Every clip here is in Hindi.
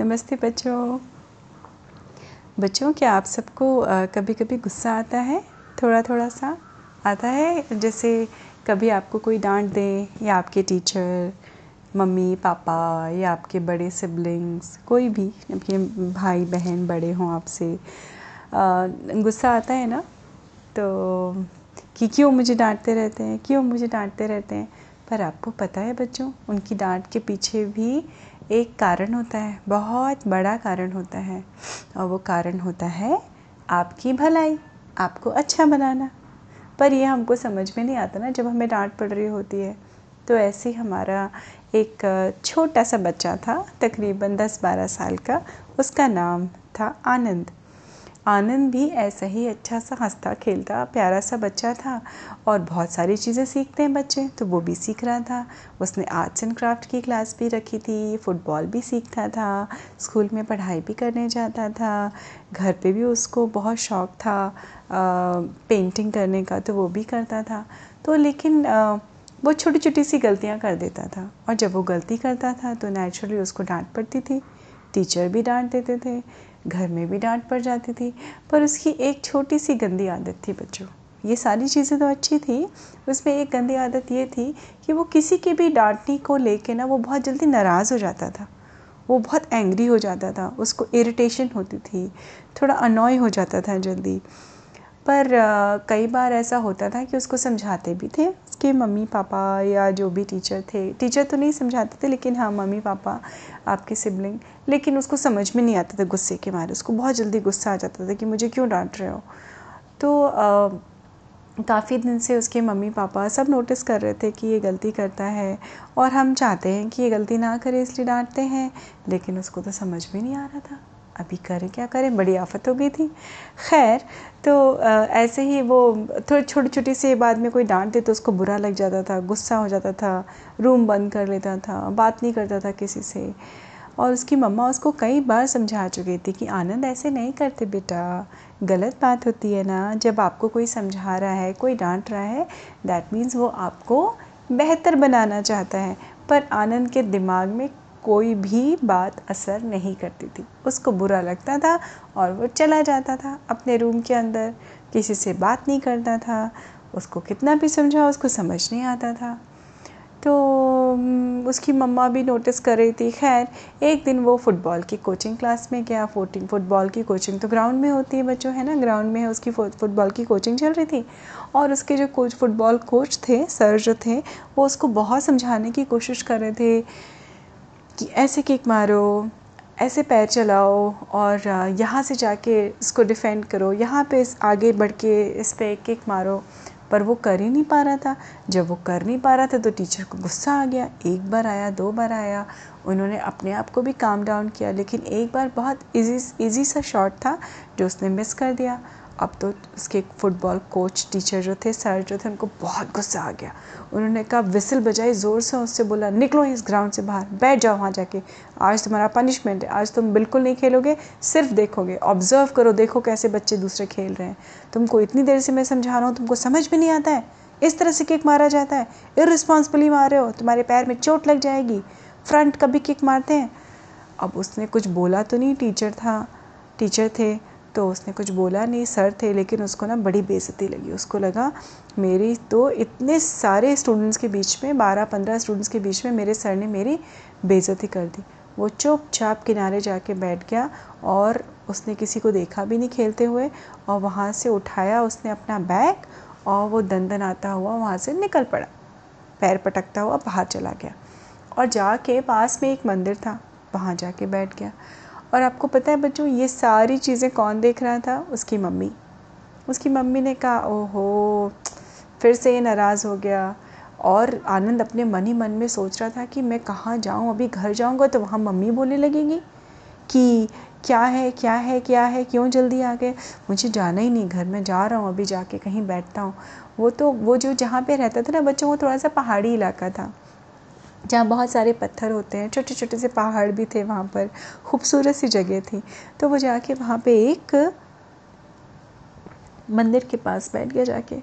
नमस्ते बच्चों। बच्चों, क्या आप सबको कभी कभी गुस्सा आता है? थोड़ा थोड़ा सा आता है? जैसे कभी आपको कोई डांट दे, या आपके टीचर, मम्मी, पापा, या आपके बड़े सिबलिंग्स, कोई भी, आपके भाई बहन बड़े हों आपसे गुस्सा आता है ना? तो कि क्यों मुझे डांटते रहते हैं? क्यों मुझे डांटते रहते हैं? पर आपको पता है बच्चों, उनकी डांट के पीछे भी एक कारण होता है, बहुत बड़ा कारण होता है, और वो कारण होता है आपकी भलाई, आपको अच्छा बनाना। पर ये हमको समझ में नहीं आता ना, जब हमें डांट पड़ रही होती है तो ऐसे ही हमारा एक छोटा सा बच्चा था, तकरीबन दस बारह साल का, उसका नाम था आनंद। आनंद भी ऐसा ही अच्छा सा हंसता खेलता प्यारा सा बच्चा था और बहुत सारी चीज़ें सीखते हैं बच्चे तो वो भी सीख रहा था। उसने आर्ट्स एंड क्राफ्ट की क्लास भी रखी थी फुटबॉल भी सीखता था स्कूल में पढ़ाई भी करने जाता था घर पे भी उसको बहुत शौक़ था आ, पेंटिंग करने का तो वो भी करता था। तो लेकिन आ, वो छोटी छोटी सी गलतियाँ कर देता था और जब वो गलती करता था तो नेचुरली उसको डांट पड़ती थी टीचर भी डांट देते थे घर में भी डांट पड़ जाती थी, पर उसकी एक छोटी सी गंदी आदत थी बच्चों। ये सारी चीज़ें तो अच्छी थी, उसमें एक गंदी आदत ये थी कि वो किसी की भी डांटने को लेके ना वो बहुत जल्दी नाराज़ हो जाता था। वो बहुत एंग्री हो जाता था, उसको इरिटेशन होती थी, थोड़ा अनॉय हो जाता था जल्दी। पर कई बार ऐसा होता था कि उसको समझाते भी थे उसके मम्मी पापा या जो भी टीचर थे टीचर तो नहीं समझाते थे, लेकिन हाँ मम्मी पापा, आपके सिबलिंग लेकिन उसको समझ में नहीं आता था गुस्से के मारे, उसको बहुत जल्दी गुस्सा आ जाता था कि मुझे क्यों डांट रहे हो? तो काफ़ी दिन से उसके मम्मी पापा सब नोटिस कर रहे थे कि ये गलती करता है, और हम चाहते हैं कि ये गलती ना करे, इसलिए डांटते हैं, लेकिन उसको तो समझ में नहीं आ रहा था। अभी करें क्या करें? बड़ी आफत हो गई थी। खैर तो आ, ऐसे ही वो थोड़ी छोटी छोटी सी बाद में कोई डांट दे तो उसको बुरा लग जाता था गुस्सा हो जाता था रूम बंद कर लेता था बात नहीं करता था किसी से। और उसकी मम्मा उसको कई बार समझा चुकी थी कि आनंद ऐसे नहीं करते बेटा। गलत बात होती है ना जब आपको कोई समझा रहा है कोई डांट रहा है दैट मीन्स वो आपको बेहतर बनाना चाहता है। पर आनंद के दिमाग में कोई भी बात असर नहीं करती थी। उसको बुरा लगता था और वो चला जाता था अपने रूम के अंदर। किसी से बात नहीं करता था। उसको कितना भी समझा, उसको समझ नहीं आता था। तो उसकी मम्मा भी नोटिस कर रही थी, खैर, एक दिन वो फ़ुटबॉल की कोचिंग क्लास में गया। फोटिंग फ़ुटबॉल की कोचिंग तो ग्राउंड में होती है बच्चों, है ना? ग्राउंड में उसकी फ़ुटबॉल की कोचिंग चल रही थी। और उसके जो कोच फ़ुटबॉल कोच थे सर जो थे, वो उसको बहुत समझाने की कोशिश कर रहे थे। कि ऐसे किक मारो, ऐसे पैर चलाओ और यहाँ से जाके इसको डिफेंड करो, यहाँ पे इस आगे बढ़ के इस पर किक मारो। पर वो कर ही नहीं पा रहा था। जब वो कर नहीं पा रहा था तो टीचर को गुस्सा आ गया। एक बार आया, दो बार आया। उन्होंने अपने आप को भी काम डाउन किया। लेकिन एक बार बहुत इजी इजी सा शॉट था जो उसने मिस कर दिया। अब तो उसके फुटबॉल कोच टीचर जो थे सर जो थे, उनको बहुत गुस्सा आ गया। उन्होंने कहा विसिल बजाई ज़ोर से, उससे बोला, निकलो इस ग्राउंड से बाहर, बैठ जाओ वहाँ जाके। आज तुम्हारा पनिशमेंट है, आज तुम बिल्कुल नहीं खेलोगे, सिर्फ़ देखोगे। ऑब्ज़र्व करो, देखो कैसे बच्चे दूसरे खेल रहे हैं। तुमको इतनी देर से मैं समझा रहा हूँ, तुमको समझ में नहीं आता है। इस तरह से किक मारा जाता है। इरिस्पॉन्सिबली मार रहे हो, तुम्हारे पैर में चोट लग जाएगी। फ्रंट कभी किक मारते हैं? अब उसने कुछ बोला तो नहीं टीचर था टीचर थे। तो उसने कुछ बोला नहीं, सर थे, लेकिन उसको ना बड़ी बेइज्जती लगी। उसको लगा, मेरी तो इतने सारे स्टूडेंट्स के बीच में, बारह पंद्रह स्टूडेंट्स के बीच में मेरे सर ने मेरी बेइज्जती कर दी। वो चुपचाप किनारे जाके बैठ गया और उसने किसी को देखा भी नहीं खेलते हुए और वहाँ से उठाया उसने अपना बैग और वो दन दन आता हुआ वहाँ से निकल पड़ा। पैर पटकता हुआ बाहर चला गया और जाके पास में एक मंदिर था, वहाँ जाके बैठ गया। और आपको पता है बच्चों, ये सारी चीज़ें कौन देख रहा था? उसकी मम्मी। उसकी मम्मी ने कहा, ओहो, फिर से ये नाराज़ हो गया। और आनंद अपने मन ही मन में सोच रहा था कि मैं कहाँ जाऊँ? अभी घर जाऊँगा तो वहाँ मम्मी बोलने लगेगी कि क्या है क्या है क्या है, क्यों जल्दी आ गए? मुझे जाना ही नहीं घर, में जा रहा हूँ अभी जाके, कहीं बैठता हूँ। वो तो वो जो जहाँ पे रहता था ना बच्चों, वो थोड़ा सा पहाड़ी इलाका था। जहाँ बहुत सारे पत्थर होते हैं छोटे छोटे से पहाड़ भी थे वहाँ पर, खूबसूरत सी जगह थी। तो वो जाके वहाँ पे एक मंदिर के पास बैठ गया जाके।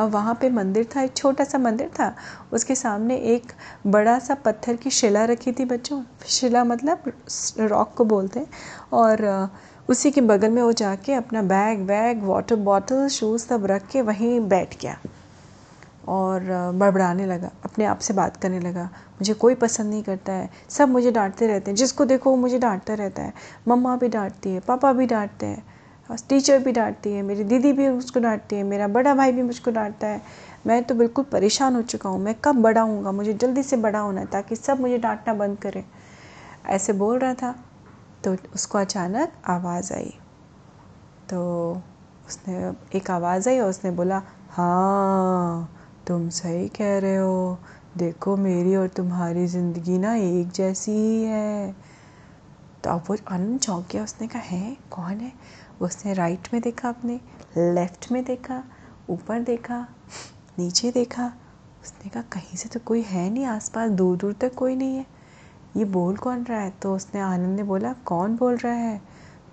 और वहाँ पे मंदिर था, एक छोटा सा मंदिर था, उसके सामने एक बड़ा सा पत्थर की शिला रखी थी बच्चों। शिला मतलब रॉक को बोलते हैं। और उसी के बगल में वो जाके अपना बैग वैग वाटर बॉटल, शूज़ सब रख के वहीं बैठ गया। और बड़बड़ाने लगा, अपने आप से बात करने लगा। मुझे कोई पसंद नहीं करता है। सब मुझे डांटते रहते हैं। जिसको देखो, वो मुझे डांटता रहता है। मम्मा भी डांटती है, पापा भी डांटते हैं टीचर भी डांटती है, मेरी दीदी भी उसको डांटती है, मेरा बड़ा भाई भी मुझको डांटता है। मैं तो बिल्कुल परेशान हो चुका हूँ। मैं कब बड़ा हूँगा मुझे जल्दी से बड़ा होना है ताकि सब मुझे डांटना बंद करें। ऐसे बोल रहा था तो उसको अचानक आवाज़ आई। तो उसने, एक आवाज़ आई और उसने बोला हाँ। तुम सही कह रहे हो। देखो मेरी और तुम्हारी ज़िंदगी ना एक जैसी ही है। तो अब वो आनंद चौंक गया उसने कहा, है? कौन है? उसने राइट में देखा अपने लेफ़्ट में देखा, ऊपर देखा, नीचे देखा। उसने कहा, कहीं से तो कोई है नहीं, आसपास दूर दूर तक कोई नहीं है। ये बोल कौन रहा है? तो उसने आनंद ने बोला, कौन बोल रहा है?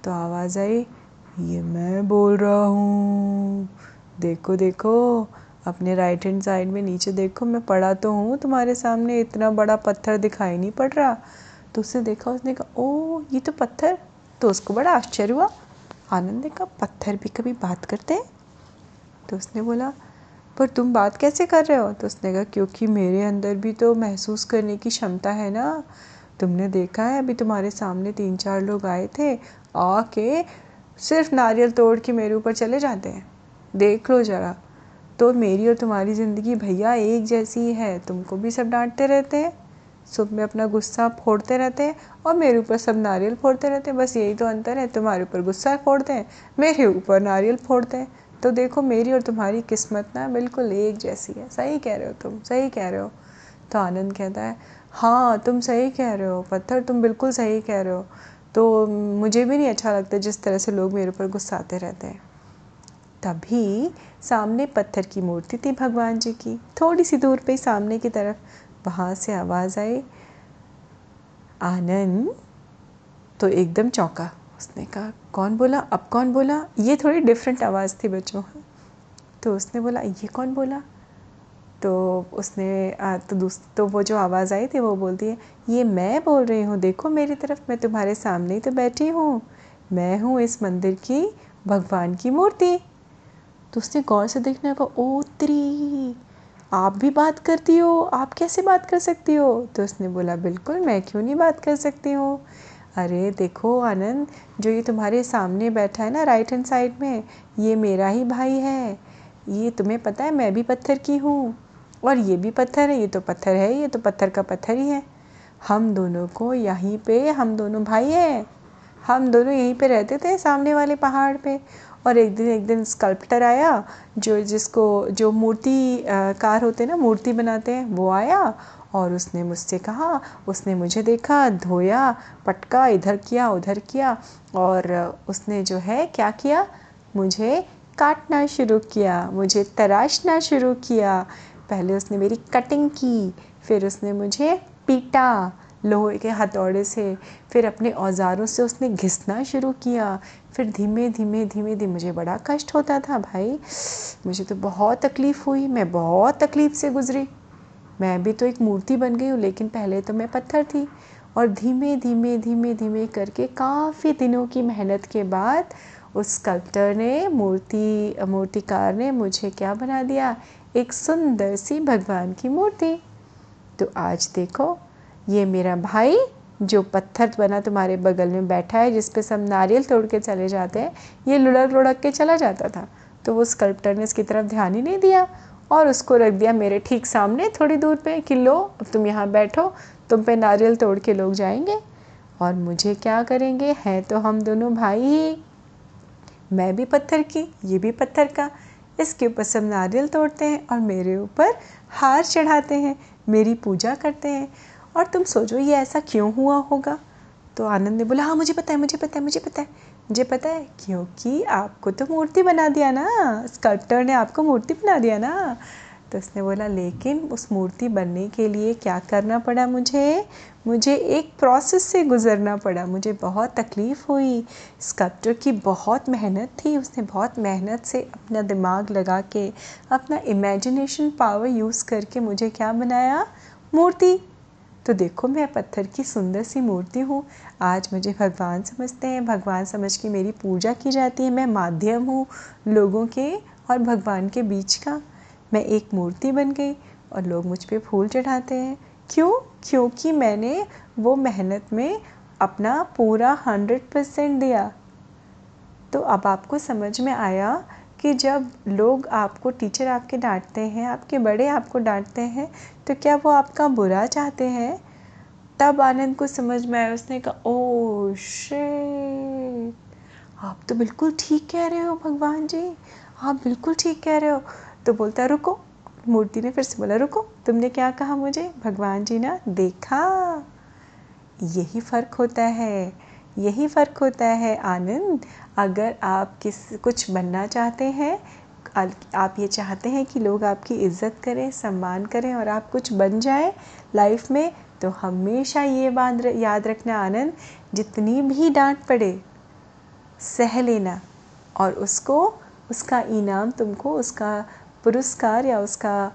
तो आवाज़ आई, ये मैं बोल रहा हूँ। देखो देखो अपने राइट हैंड साइड में नीचे देखो, मैं पड़ा तो हूँ, तुम्हारे सामने इतना बड़ा पत्थर दिखाई नहीं पड़ रहा। तो उसने देखा, उसने कहा, ओ, ये तो पत्थर। तो उसको बड़ा आश्चर्य हुआ। आनंद ने कहा, पत्थर भी कभी बात करते हैं? तो उसने बोला, पर तुम बात कैसे कर रहे हो? तो उसने कहा, क्योंकि मेरे अंदर भी तो महसूस करने की क्षमता है ना। तुमने देखा है, अभी तुम्हारे सामने तीन चार लोग आए थे, आके सिर्फ़ नारियल तोड़ के मेरे ऊपर चले जाते हैं। देख लो ज़रा तो मेरी और तुम्हारी ज़िंदगी भैया एक जैसी है तुमको भी सब डांटते रहते हैं, सब में अपना गुस्सा फोड़ते रहते हैं और मेरे ऊपर सब नारियल फोड़ते रहते हैं। बस यही तो अंतर है, तुम्हारे ऊपर गुस्सा फोड़ते हैं, मेरे ऊपर नारियल फोड़ते हैं। तो देखो मेरी और तुम्हारी किस्मत ना बिल्कुल एक जैसी है। सही कह रहे हो तुम, सही कह रहे हो। तो आनंद कहता है हाँ तुम सही कह रहे हो, पत्थर तुम बिल्कुल सही कह रहे हो। तो मुझे भी नहीं अच्छा लगता जिस तरह से लोग मेरे ऊपर गुस्साते रहते हैं। तभी सामने पत्थर की मूर्ति थी भगवान जी की। थोड़ी सी दूर पे सामने की तरफ़ वहाँ से आवाज़ आई। आनंद तो एकदम चौंका। उसने कहा कौन बोला? अब कौन बोला? ये थोड़ी डिफरेंट आवाज़ थी बच्चों तो उसने बोला ये कौन बोला? तो उसने आ, तो दूस तो वो जो आवाज़ आई थी वो बोलती है ये मैं बोल रही हूँ देखो मेरी तरफ़ मैं तुम्हारे सामने ही तो बैठी हूँ। मैं हूँ इस मंदिर की भगवान की मूर्ति। तो उसने गौर से देखने का ओ त्री, आप भी बात करती हो, आप कैसे बात कर सकती हो? तो उसने बोला, बिल्कुल, मैं क्यों नहीं बात कर सकती हूँ? अरे देखो आनंद, जो ये तुम्हारे सामने बैठा है ना राइट हैंड साइड में, ये मेरा ही भाई है। ये तुम्हें पता है, मैं भी पत्थर की हूँ। और ये भी पत्थर है, ये तो पत्थर है, ये तो पत्थर का पत्थर ही है। हम दोनों को यहीं पे, हम दोनों भाई हैं। हम दोनों यहीं पे रहते थे, सामने वाले पहाड़ पे। और एक दिन एक दिन स्कल्प्टर आया, जो जिसको, जो मूर्ति कार होते हैं ना, मूर्ति बनाते हैं, वो आया और उसने मुझसे कहा, उसने मुझे देखा, धोया, पटका, इधर किया, उधर किया और उसने जो है, क्या किया? मुझे काटना शुरू किया, मुझे तराशना शुरू किया। पहले उसने मेरी कटिंग की, फिर उसने मुझे पीटा लोहे के हथौड़े से, फिर अपने औज़ारों से उसने घिसना शुरू किया फिर धीमे धीमे धीमे धीमे मुझे बड़ा कष्ट होता था भाई। मुझे तो बहुत तकलीफ़ हुई, मैं बहुत तकलीफ़ से गुज़री। मैं भी तो एक मूर्ति बन गई हूँ, लेकिन पहले तो मैं पत्थर थी। और धीमे धीमे धीमे धीमे करके काफ़ी दिनों की मेहनत के बाद उस स्कल्प्टर ने, मूर्ति, मूर्तिकार ने मुझे क्या बना दिया? एक सुंदर सी भगवान की मूर्ति। तो आज देखो, ये मेरा भाई जो पत्थर बना तुम्हारे बगल में बैठा है, जिस पे सब नारियल तोड़ के चले जाते हैं, ये लुढ़क लुढ़क के चला जाता था। तो वो स्कल्प्टर ने इसकी तरफ़ ध्यान ही नहीं दिया और उसको रख दिया मेरे ठीक सामने, थोड़ी दूर पे, कि लो, अब तुम यहाँ बैठो, तुम पे नारियल तोड़ के लोग जाएँगे। और मुझे क्या करेंगे? हैं तो हम दोनों भाई ही। मैं भी पत्थर की, ये भी पत्थर का। इसके ऊपर सब नारियल तोड़ते हैं और मेरे ऊपर हार चढ़ाते हैं, मेरी पूजा करते हैं। और तुम सोचो, ये ऐसा क्यों हुआ होगा? तो आनंद ने बोला हाँ मुझे पता है, मुझे पता है, मुझे पता है, मुझे पता है, क्योंकि आपको तो मूर्ति बना दिया ना स्कल्प्टर ने आपको मूर्ति बना दिया ना। तो उसने बोला, लेकिन उस मूर्ति बनने के लिए क्या करना पड़ा मुझे? मुझे एक प्रोसेस से गुज़रना पड़ा, मुझे बहुत तकलीफ़ हुई। स्कल्प्टर की बहुत मेहनत थी, उसने बहुत मेहनत से अपना दिमाग लगा के, अपना इमेजिनेशन पावर यूज़ करके मुझे क्या बनाया? मूर्ति। तो देखो, मैं पत्थर की सुंदर सी मूर्ति हूँ। आज मुझे भगवान समझते हैं। भगवान समझ के मेरी पूजा की जाती है। मैं माध्यम हूँ लोगों के और भगवान के बीच का। मैं एक मूर्ति बन गई और लोग मुझ पर फूल चढ़ाते हैं। क्यों? क्योंकि मैंने वो मेहनत में अपना पूरा हंड्रेड परसेंट दिया। तो अब आपको समझ में आया कि जब लोग आपको, टीचर आपके डांटते हैं, आपके बड़े आपको डांटते हैं तो क्या वो आपका बुरा चाहते हैं? तब आनंद को समझ में आया, उसने कहा, ओ शे आप तो बिल्कुल ठीक कह रहे हो भगवान जी, आप बिल्कुल ठीक कह रहे हो। तो बोलता, रुको। मूर्ति ने फिर से बोला, रुको, तुमने क्या कहा मुझे? भगवान जी ना देखा, यही फ़र्क होता है। यही फ़र्क होता है, आनंद। अगर आप किस, कुछ बनना चाहते हैं आप ये चाहते हैं कि लोग आपकी इज़्ज़त करें, सम्मान करें और आप कुछ बन जाए लाइफ में तो हमेशा ये बात याद रखना आनंद, जितनी भी डांट पड़े, सह लेना और उसको, उसका इनाम तुमको, उसका पुरस्कार या उसका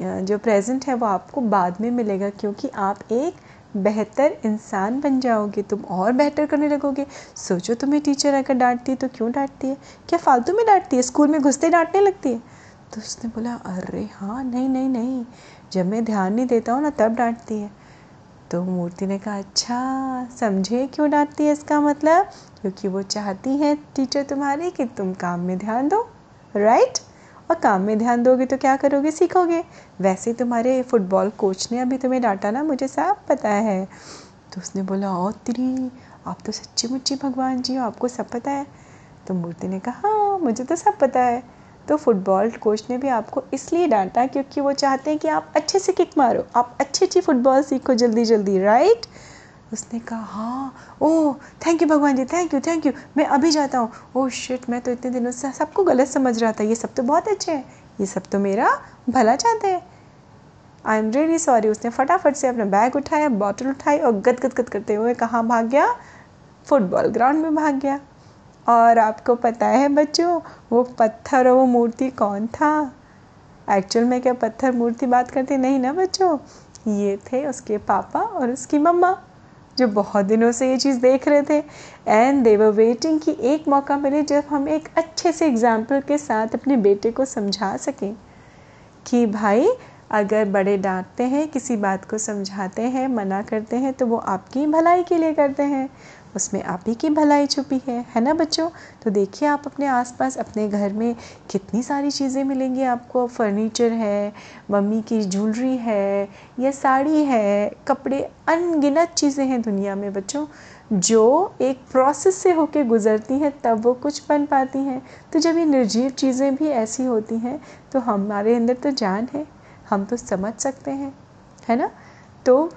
जो प्रेजेंट है वो आपको बाद में मिलेगा क्योंकि आप एक बेहतर इंसान बन जाओगे, तुम और बेहतर करने लगोगे। सोचो तुम्हें टीचर अगर डांटती है तो क्यों डांटती है? क्या फालतू में डांटती है? स्कूल में घुसते डांटने लगती है? तो उसने बोला, अरे हाँ नहीं नहीं नहीं। जब मैं ध्यान नहीं देता हूँ ना, तब डांटती है। तो मूर्ति ने कहा अच्छा समझे क्यों डांटती है इसका मतलब? क्योंकि वो चाहती है टीचर तुम्हारी कि तुम काम में ध्यान दो राइट और काम में ध्यान दोगे तो क्या करोगे? सीखोगे। वैसे तुम्हारे फुटबॉल कोच ने अभी तुम्हें डांटा ना, मुझे सब पता है। तो उसने बोला ओ तेरी, आप तो सच्ची मुच्ची भगवान जी हो, आपको सब पता है। तो मूर्ति ने कहा हाँ मुझे तो सब पता है। तो फुटबॉल कोच ने भी आपको इसलिए डांटा क्योंकि वो चाहते हैं कि आप अच्छे से किक मारो। आप अच्छी अच्छी फुटबॉल सीखो जल्दी जल्दी राइट उसने कहा हाँ ओह थैंक यू भगवान ji thank you thank you मैं अभी जाता हूँ. ओह शिट मैं तो इतने दिनों से सबको गलत समझ रहा था, ये सब तो बहुत अच्छे हैं, ये सब तो मेरा भला चाहते हैं. आई एम रियली सॉरी उसने फटाफट से अपना बैग उठाया बॉटल उठाई और गद गद गद करते हुए कहाँ भाग गया? फुटबॉल ग्राउंड में भाग गया। और आपको पता है बच्चों, वो पत्थर और वो मूर्ति कौन था? एक्चुअल में क्या पत्थर मूर्ति बात करती? नहीं ना बच्चों? ये थे उसके पापा और उसकी मम्मा। जो बहुत दिनों से ये चीज़ देख रहे थे। एंड दे वर वेटिंग कि एक मौका मिले जब हम एक अच्छे से एग्ज़ाम्पल के साथ अपने बेटे को समझा सकें कि भाई, अगर बड़े डांटते हैं, किसी बात को समझाते हैं, मना करते हैं तो वो आपकी भलाई के लिए करते हैं। उसमें आप ही की भलाई छुपी है है ना बच्चों? तो देखिए आप अपने आसपास, अपने घर में कितनी सारी चीज़ें मिलेंगी आपको। फर्नीचर है, मम्मी की ज्वेलरी है, या साड़ी है, कपड़े, अनगिनत चीज़ें हैं दुनिया में बच्चों। जो एक प्रोसेस से होके गुज़रती हैं, तब वो कुछ बन पाती हैं। तो जब ये निर्जीव चीज़ें भी ऐसी होती हैं तो हमारे अंदर तो जान है, हम तो समझ सकते हैं, है ना? तो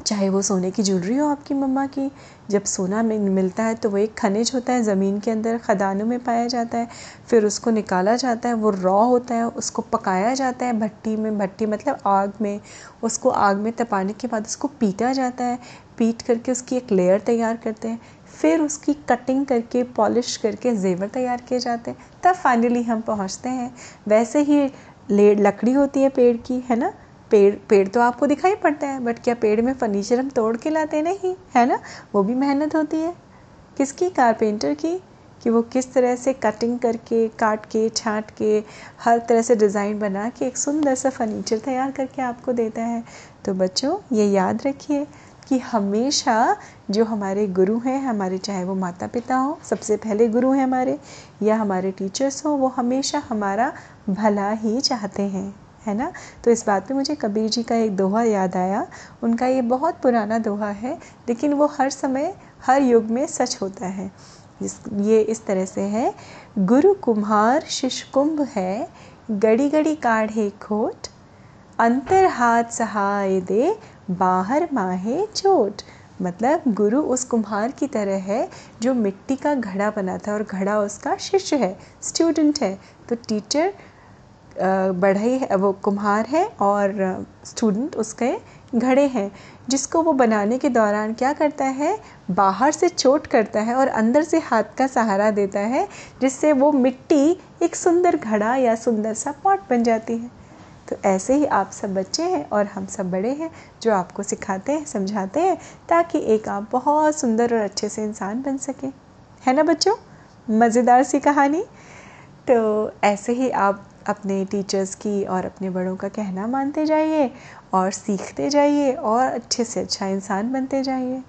चाहे वो सोने की ज्वेलरी हो आपकी मम्मा की, जब सोना मिलता है तो वो एक खनिज होता है, ज़मीन के अंदर खदानों में पाया जाता है, फिर उसको निकाला जाता है, वो रॉ होता है, उसको पकाया जाता है भट्टी में, भट्टी मतलब आग में, उसको आग में तपाने के बाद उसको पीटा जाता है, पीट करके उसकी एक लेयर तैयार करते हैं, फिर उसकी कटिंग करके पॉलिश करके जेवर तैयार किए जाते हैं, तब फाइनली हम पहुँचते हैं। वैसे ही ले लकड़ी होती है पेड़ की, है ना? पेड़ पेड़ तो आपको दिखाई पड़ता है बट क्या पेड़ में फर्नीचर हम तोड़ के लाते नहीं, है ना? वो भी मेहनत होती है। किसकी? कारपेंटर की, कि वो किस तरह से कटिंग करके, काट के, छाँट के, हर तरह से डिज़ाइन बना के एक सुंदर सा फर्नीचर तैयार करके आपको देता है। तो बच्चों, ये याद रखिए कि हमेशा जो हमारे गुरु हैं, हमारे चाहे वो माता पिता हों, सबसे पहले गुरु हैं हमारे, या हमारे टीचर्स हों, वो हमेशा हमारा भला ही चाहते हैं। है ना? तो इस बात पे मुझे कबीर जी का एक दोहा याद आया। उनका ये बहुत पुराना दोहा है, लेकिन वो हर समय, हर युग में सच होता है। ये इस तरह से है। गुरु कुम्हार शिष कुंभ है गड़ी गड़ी काढ़े खोट, अंतर हाथ सहाय दे, बाहर माहे चोट। मतलब गुरु उस कुम्हार की तरह है, जो मिट्टी का घड़ा बनाता है और घड़ा उसका शिष्य है स्टूडेंट है। तो टीचर बढ़ई है, वो कुम्हार है और स्टूडेंट उसके घड़े हैं, जिसको वो बनाने के दौरान क्या करता है, बाहर से चोट करता है और अंदर से हाथ का सहारा देता है, जिससे वो मिट्टी एक सुंदर घड़ा या सुंदर सा पॉट बन जाती है। तो ऐसे ही आप सब बच्चे हैं और हम सब बड़े हैं, जो आपको सिखाते हैं, समझाते हैं, ताकि एक आप बहुत सुंदर और अच्छे से इंसान बन सकें। है ना बच्चों? मज़ेदार सी कहानी। तो ऐसे ही आप अपने टीचर्स की और अपने बड़ों का कहना मानते जाइए और सीखते जाइए और अच्छे से अच्छा इंसान बनते जाइए।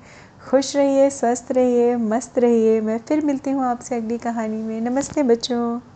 खुश रहिए, स्वस्थ रहिए, मस्त रहिए। मैं फिर मिलती हूँ आपसे अगली कहानी में। नमस्ते बच्चों।